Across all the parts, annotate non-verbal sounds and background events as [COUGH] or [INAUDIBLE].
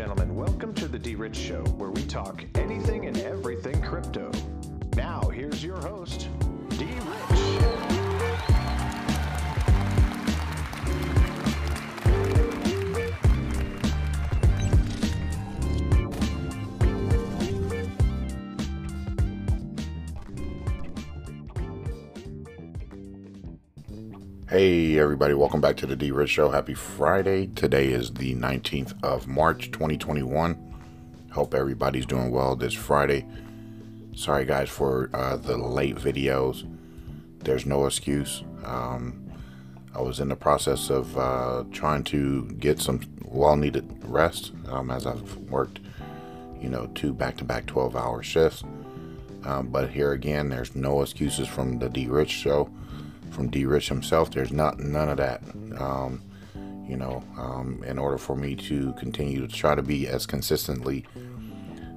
gentlemen, welcome to the D Rich Show, where we talk anything and everything crypto. Now, here's your host, Hey, everybody, welcome back to the D Rich Show. Happy Friday. Today is the 19th of March, 2021. Hope everybody's doing well this Friday. Sorry, guys, for uh, the late videos. There's no excuse. Um, I was in the process of uh, trying to get some well needed rest um, as I've worked, you know, two back to back 12 hour shifts. Um, but here again, there's no excuses from the D Rich Show from D Rich himself. There's not none of that. Um, you know, um, in order for me to continue to try to be as consistently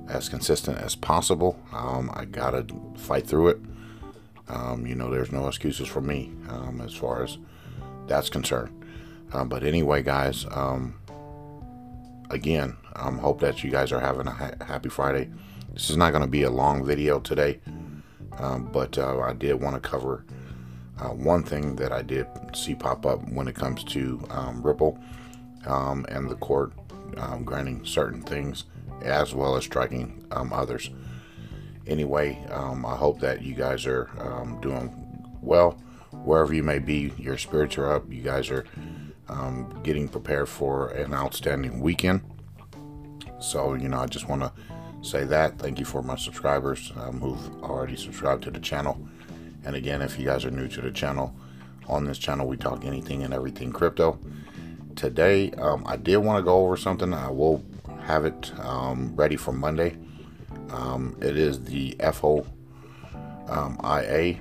as consistent as possible, um, I gotta fight through it. Um, you know, there's no excuses for me um, as far as that's concerned. Uh, but anyway, guys, um, again, I um, hope that you guys are having a ha- happy Friday. This is not going to be a long video today, um, but uh, I did want to cover uh, one thing that I did see pop up when it comes to um, Ripple um, and the court um, granting certain things as well as striking um, others. Anyway, um, I hope that you guys are um, doing well wherever you may be. Your spirits are up. You guys are getting prepared for an outstanding weekend. So, you know, I just want to say that. Thank you for my subscribers who've already subscribed to the channel. And again, if you guys are new to the channel, on this channel we talk anything and everything crypto. Today, um, I did want to go over something. I will have it um, ready for Monday. Um, it is the FOIA,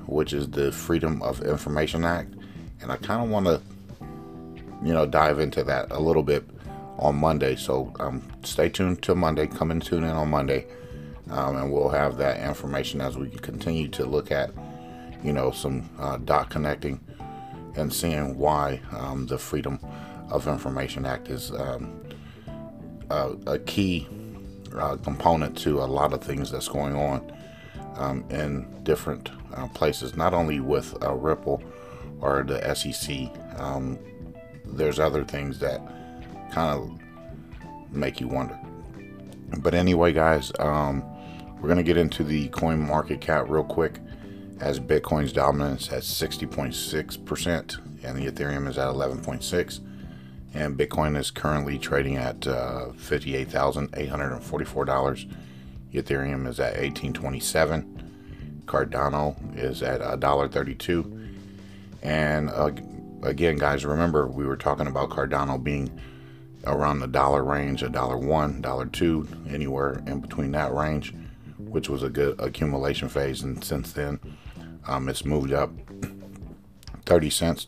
which is the Freedom of Information Act, and I kind of want to, you know, dive into that a little bit on Monday. So um, stay tuned till Monday. Come and tune in on Monday, um, and we'll have that information as we continue to look at you know, some uh, dot connecting and seeing why um, the Freedom of Information Act is um, a, a, key uh, component to a lot of things that's going on um, in different uh, places, not only with uh, Ripple or the SEC. Um, there's other things that kind of make you wonder. But anyway, guys, um, we're going to get into the coin market cap real quick as Bitcoin's dominance at 60.6% and the Ethereum is at 11.6 and Bitcoin is currently trading at uh, $58,844. Ethereum is at 1827. Cardano is at $1.32. And uh, again, guys, remember we were talking about Cardano being around the dollar range, a dollar one, dollar two, anywhere in between that range, which was a good accumulation phase. And since then, um, it's moved up 30 cents,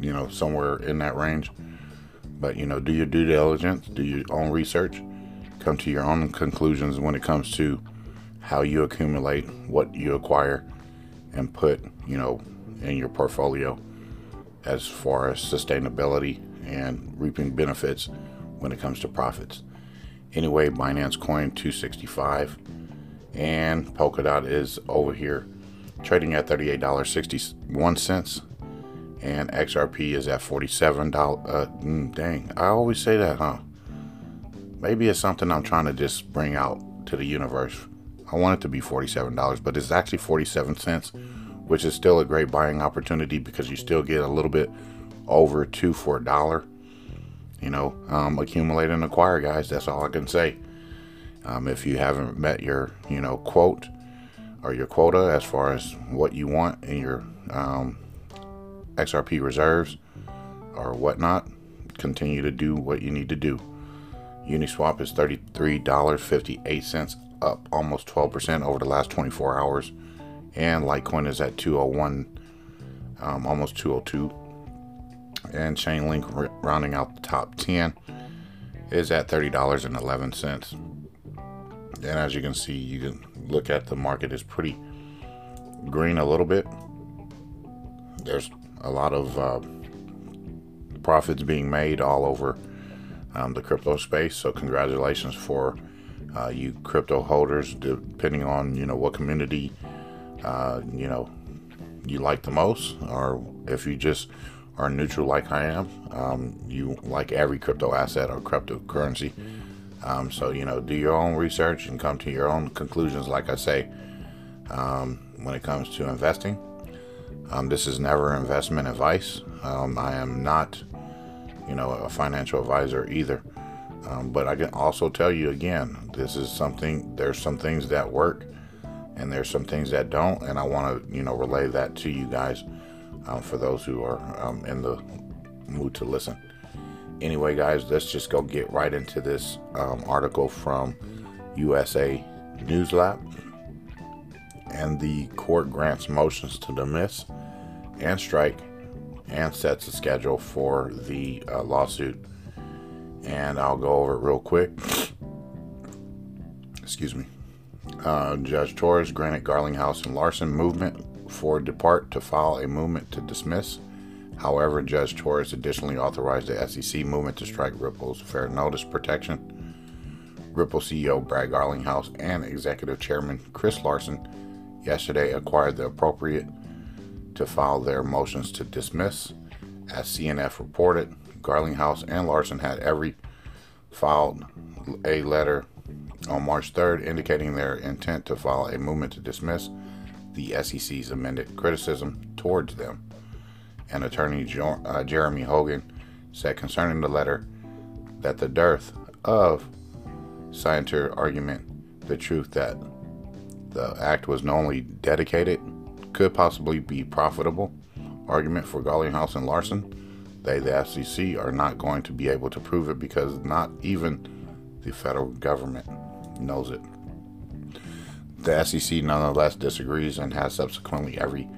you know, somewhere in that range. But, you know, do your due diligence, do your own research, come to your own conclusions when it comes to how you accumulate, what you acquire, and put, you know, in your portfolio as far as sustainability and reaping benefits when it comes to profits. Anyway, Binance Coin 265 and Polkadot is over here trading at $38.61 and XRP is at $47. Uh, mm, dang, I always say that, huh? Maybe it's something I'm trying to just bring out to the universe. I want it to be $47, but it's actually 47 cents, which is still a great buying opportunity because you still get a little bit over two for a dollar. You know, um, accumulate and acquire, guys. That's all I can say. Um, if you haven't met your, you know, quote, or your quota as far as what you want in your um, XRP reserves or whatnot, continue to do what you need to do. Uniswap is $33.58, up almost 12% over the last 24 hours. And Litecoin is at 201, um, almost 202. And Chainlink, rounding out the top 10, is at $30.11. And as you can see, you can look at the market is pretty green a little bit. There's a lot of uh, profits being made all over um, the crypto space. So congratulations for uh, you crypto holders, depending on you know what community uh, you know you like the most, or if you just are neutral like I am, um, you like every crypto asset or cryptocurrency. Um, so you know, do your own research and come to your own conclusions. Like I say, um, when it comes to investing, um, this is never investment advice. Um, I am not, you know, a financial advisor either. Um, but I can also tell you again, this is something. There's some things that work, and there's some things that don't, and I want to, you know, relay that to you guys um, for those who are in the mood to listen. Anyway, guys, let's just go get right into this um, article from USA News Lab. And the court grants motions to dismiss and strike and sets a schedule for the uh, lawsuit. And I'll go over it real quick. [SNIFFS] Excuse me. Uh, Judge Torres granted Garlinghouse and Larsen movement for Depart to file a movement to dismiss. However, Judge Torres additionally authorized the SEC movement to strike Ripple's fair notice protection. Ripple CEO Brad Garlinghouse and Executive Chairman Chris Larsen yesterday acquired the appropriate to file their motions to dismiss. As CNF reported, Garlinghouse and Larsen had every filed a letter on March 3rd indicating their intent to file a movement to dismiss the SEC's amended criticism towards them. And attorney jo- uh, Jeremy Hogan said concerning the letter that the dearth of scientific argument, the truth that the act was knowingly dedicated, could possibly be profitable argument for Garlinghouse and Larsen. They, the SEC, are not going to be able to prove it because not even the federal government knows it. The SEC nonetheless disagrees and has subsequently every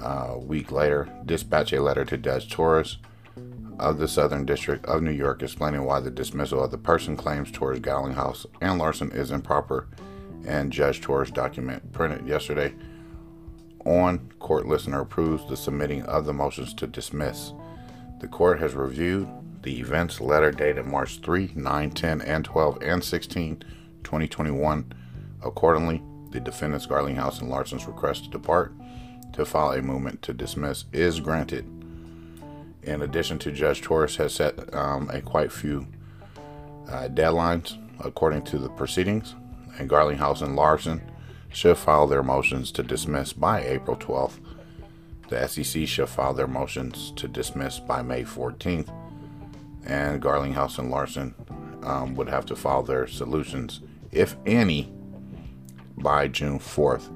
uh, week later dispatched a letter to Judge Torres of the Southern District of New York explaining why the dismissal of the person claims towards Garlinghouse and Larsen is improper and Judge Torres document printed yesterday on court listener approves the submitting of the motions to dismiss. The court has reviewed the events letter dated March 3, 9, 10, and 12 and 16, 2021 Accordingly, the defendants Garlinghouse and Larsen's request to depart to file a movement to dismiss is granted. In addition to Judge Torres has set um, a quite few uh, deadlines according to the proceedings, and Garlinghouse and Larsen should file their motions to dismiss by April 12th. The SEC should file their motions to dismiss by May 14th, and Garlinghouse and Larsen um, would have to file their solutions, if any, by June 4th.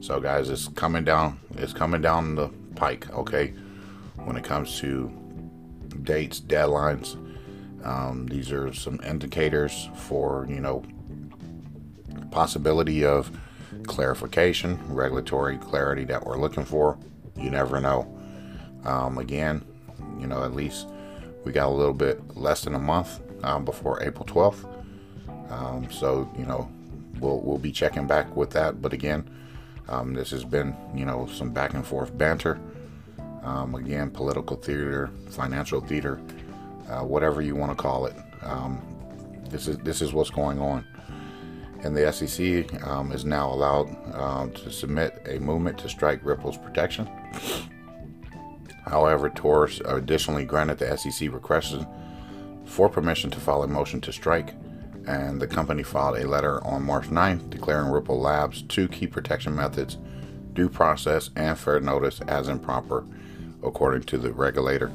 So, guys, it's coming down. It's coming down the pike. Okay, when it comes to dates, deadlines, um, these are some indicators for you know possibility of clarification, regulatory clarity that we're looking for. You never know. Um, again, you know, at least we got a little bit less than a month um, before April 12th. Um, so, you know, we'll we'll be checking back with that. But again, um, this has been you know some back and forth banter. Um, again, political theater, financial theater, uh, whatever you want to call it. Um, this is this is what's going on, and the SEC um, is now allowed uh, to submit a movement to strike Ripple's protection. However, Torres additionally granted the SEC request for permission to file a motion to strike and the company filed a letter on March 9th declaring Ripple Labs' two key protection methods, due process and fair notice, as improper, according to the regulator.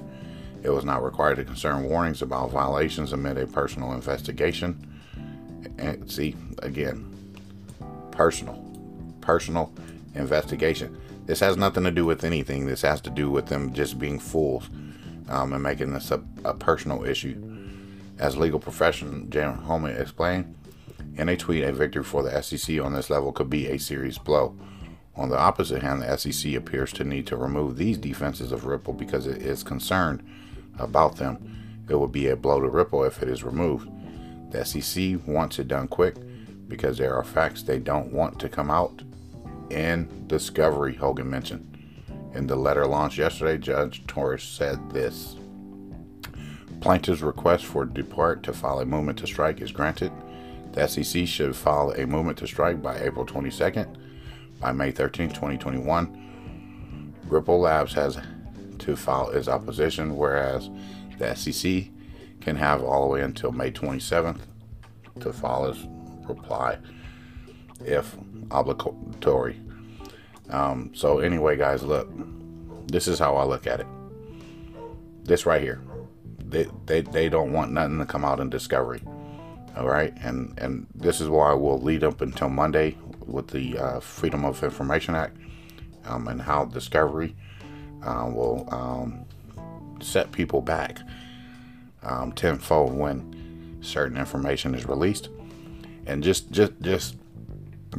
It was not required to concern warnings about violations amid a personal investigation. And see, again, personal, personal investigation. This has nothing to do with anything. This has to do with them just being fools um, and making this a, a personal issue. As legal professional Jan Holman explained, in a tweet, a victory for the SEC on this level could be a serious blow. On the opposite hand, the SEC appears to need to remove these defenses of Ripple because it is concerned about them. It would be a blow to Ripple if it is removed. The SEC wants it done quick because there are facts they don't want to come out in discovery, Hogan mentioned. In the letter launched yesterday, Judge Torres said this plaintiff's request for depart to file a movement to strike is granted, the SEC should file a movement to strike by April 22nd. By May 13, 2021, Ripple Labs has to file its opposition, whereas the SEC can have all the way until May 27th to file its reply if obligatory. Um, so, anyway, guys, look, this is how I look at it. This right here, they, they, they don't want nothing to come out in discovery. All right, and and this is why we'll lead up until Monday with the uh, Freedom of Information Act um, and how discovery uh, will um, set people back um, tenfold when certain information is released, and just just just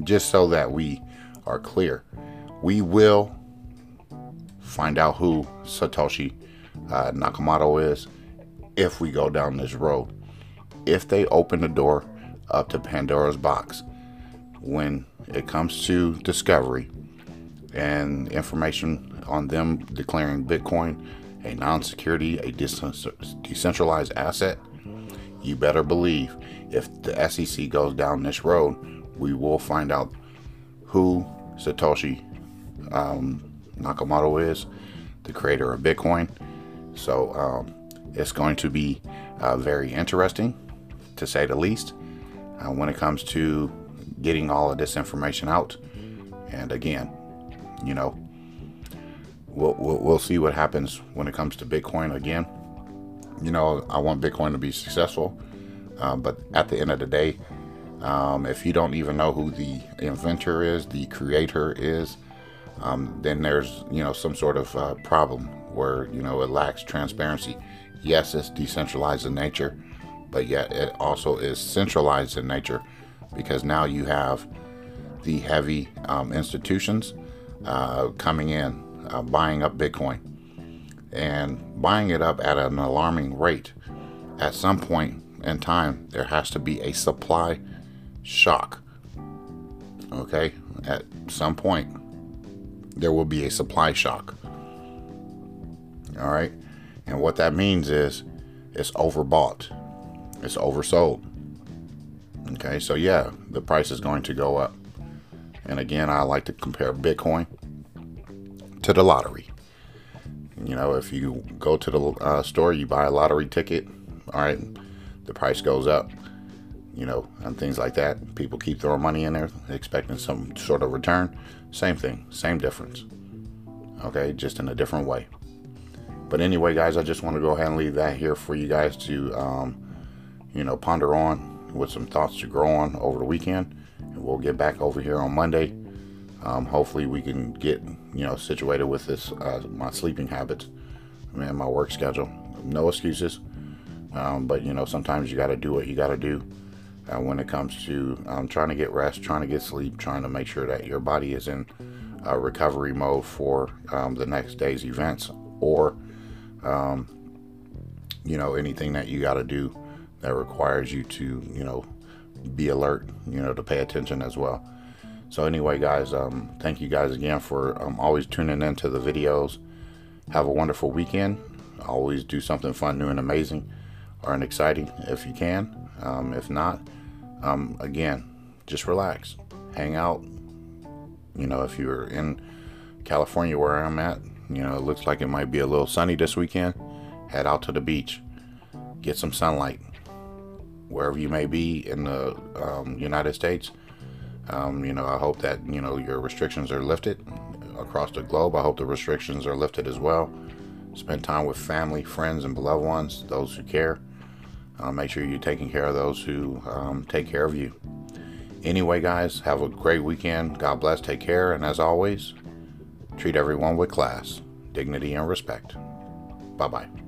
just so that we are clear, we will find out who Satoshi uh, Nakamoto is if we go down this road if they open the door up to Pandora's box when it comes to discovery and information on them declaring Bitcoin a non security, a decentralized asset, you better believe if the SEC goes down this road, we will find out who Satoshi um, Nakamoto is, the creator of Bitcoin. So um, it's going to be uh, very interesting to say the least, uh, when it comes to getting all of this information out. And again, you know, we'll, we'll, we'll see what happens when it comes to Bitcoin again. You know, I want Bitcoin to be successful, uh, but at the end of the day, um, if you don't even know who the inventor is, the creator is, um, then there's you know some sort of uh, problem where you know it lacks transparency. Yes, it's decentralized in nature, but yet it also is centralized in nature because now you have the heavy um, institutions uh, coming in, uh, buying up Bitcoin, and buying it up at an alarming rate. At some point in time, there has to be a supply shock. Okay? At some point, there will be a supply shock. All right? And what that means is it's overbought it's oversold. Okay, so yeah, the price is going to go up. And again, I like to compare Bitcoin to the lottery. You know, if you go to the uh, store, you buy a lottery ticket, all right, the price goes up, you know, and things like that. People keep throwing money in there, expecting some sort of return. Same thing, same difference. Okay, just in a different way. But anyway, guys, I just want to go ahead and leave that here for you guys to um, you know, ponder on with some thoughts to grow on over the weekend. And we'll get back over here on Monday. Um, hopefully, we can get you know situated with this uh, my sleeping habits and my work schedule. No excuses, um, but you know sometimes you got to do what you got to do uh, when it comes to um, trying to get rest, trying to get sleep, trying to make sure that your body is in uh, recovery mode for um, the next day's events or um, you know anything that you got to do that requires you to, you know, be alert, you know, to pay attention as well. So anyway, guys, um, thank you guys again for um, always tuning into the videos. Have a wonderful weekend. Always do something fun, new, and amazing, or and exciting if you can. Um, if not, um, again, just relax, hang out. You know, if you're in California where I'm at, you know, it looks like it might be a little sunny this weekend. Head out to the beach, get some sunlight, wherever you may be in the um, United States. Um, you know, I hope that you know your restrictions are lifted across the globe. I hope the restrictions are lifted as well. Spend time with family, friends, and beloved ones, those who care. Uh, make sure you're taking care of those who um, take care of you. Anyway, guys, have a great weekend. God bless. Take care, and as always, treat everyone with class, dignity, and respect. Bye bye.